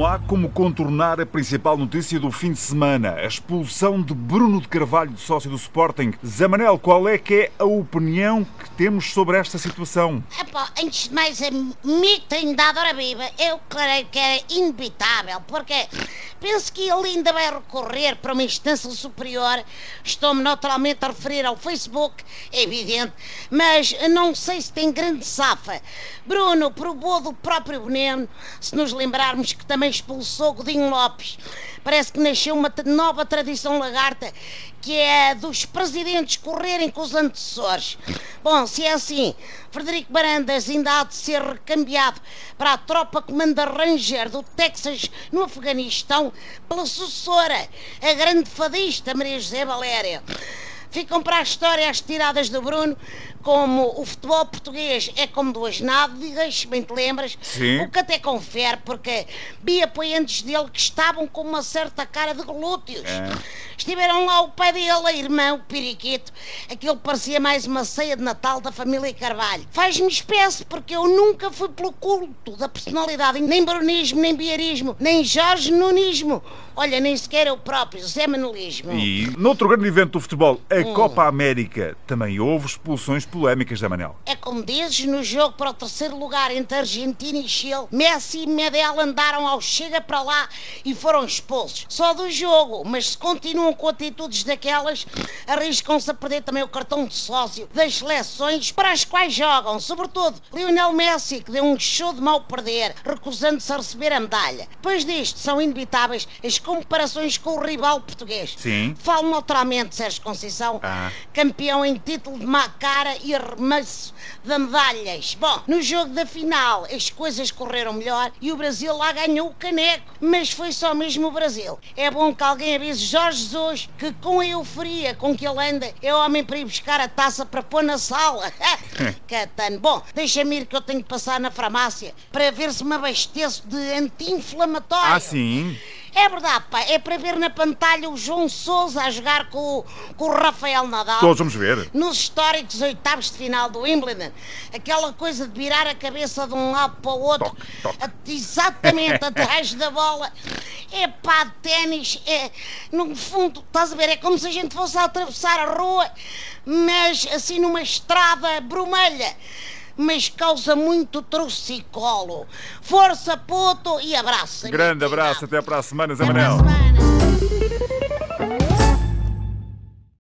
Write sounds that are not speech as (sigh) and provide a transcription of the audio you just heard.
há como contornar a principal notícia do fim de semana, a expulsão de Bruno de Carvalho, sócio do Sporting. Zé Manel, qual é que é a opinião que temos sobre esta situação? Epá, antes de mais, a mim tem dado hora viva, eu creio que é inevitável, porque penso que ele ainda vai recorrer para uma instância superior. Estou-me naturalmente a referir ao Facebook, é evidente, mas não sei se tem grande safa. Bruno provou do próprio veneno, se nos lembrarmos que também expulsou Godinho Lopes. Parece que nasceu uma nova tradição lagarta, que é a dos presidentes correrem com os antecessores. (laughs) Bom, se é assim, Frederico Barandas ainda há de ser recambiado para a tropa comanda Ranger do Texas no Afeganistão pela sucessora, a grande fadista Maria José Valéria. Ficam para a história as tiradas do Bruno, como o futebol português é como duas nádegas, bem te lembras? Sim. O que até confere, porque vi apoiantes dele que estavam com uma certa cara de glúteos. É. Estiveram lá o pai dele, a irmã, o periquito. Aquilo parecia mais uma ceia de Natal da família Carvalho. Faz-me espécie, porque eu nunca fui pelo culto da personalidade, nem brunismo, nem biarismo, nem Jorge Nunismo. Olha, nem sequer eu próprio, Zé Manuelismo. E noutro grande evento do futebol, a Copa América, também houve expulsões polémicas, Zé Manel. É como dizes, no jogo para o terceiro lugar entre Argentina e Chile, Messi e Medel andaram ao chega para lá e foram expulsos. Só do jogo, mas se continuam com atitudes daquelas, arriscam-se a perder também o cartão de sócio das seleções para as quais jogam, sobretudo Lionel Messi, que deu um show de mal perder, recusando-se a receber a medalha. Depois disto, são inevitáveis as comparações com o rival português. Sim. Falo naturalmente, Sérgio Conceição, Ah. campeão em título de má cara e arremesso de medalhas. Bom, no jogo da final as coisas correram melhor e o Brasil lá ganhou o caneco, mas foi só mesmo o Brasil. É bom que alguém avise Jorge Jesus que com a euforia com que ele anda é homem para ir buscar a taça para pôr na sala. (laughs) Catano. Bom, deixa-me ir que eu tenho que passar na farmácia para ver se me abasteço de anti-inflamatório. Ah, sim. É verdade, pá. É para ver na pantalha o João Souza a jogar com, o- com o Rafael Nadal. Todos vamos ver. Nos históricos oitavos de final do Wimbledon. Aquela coisa de virar a cabeça de um lado para o outro. Toque, toque. a- exatamente atrás da bola. É pá, ténis. É, no fundo, estás a ver? É como se a gente fosse a atravessar a rua, mas assim numa estrada brumelha. Mas causa muito trucicolo. Força, puto, e abraço. Grande abraço, até para a semana, Zé Manel.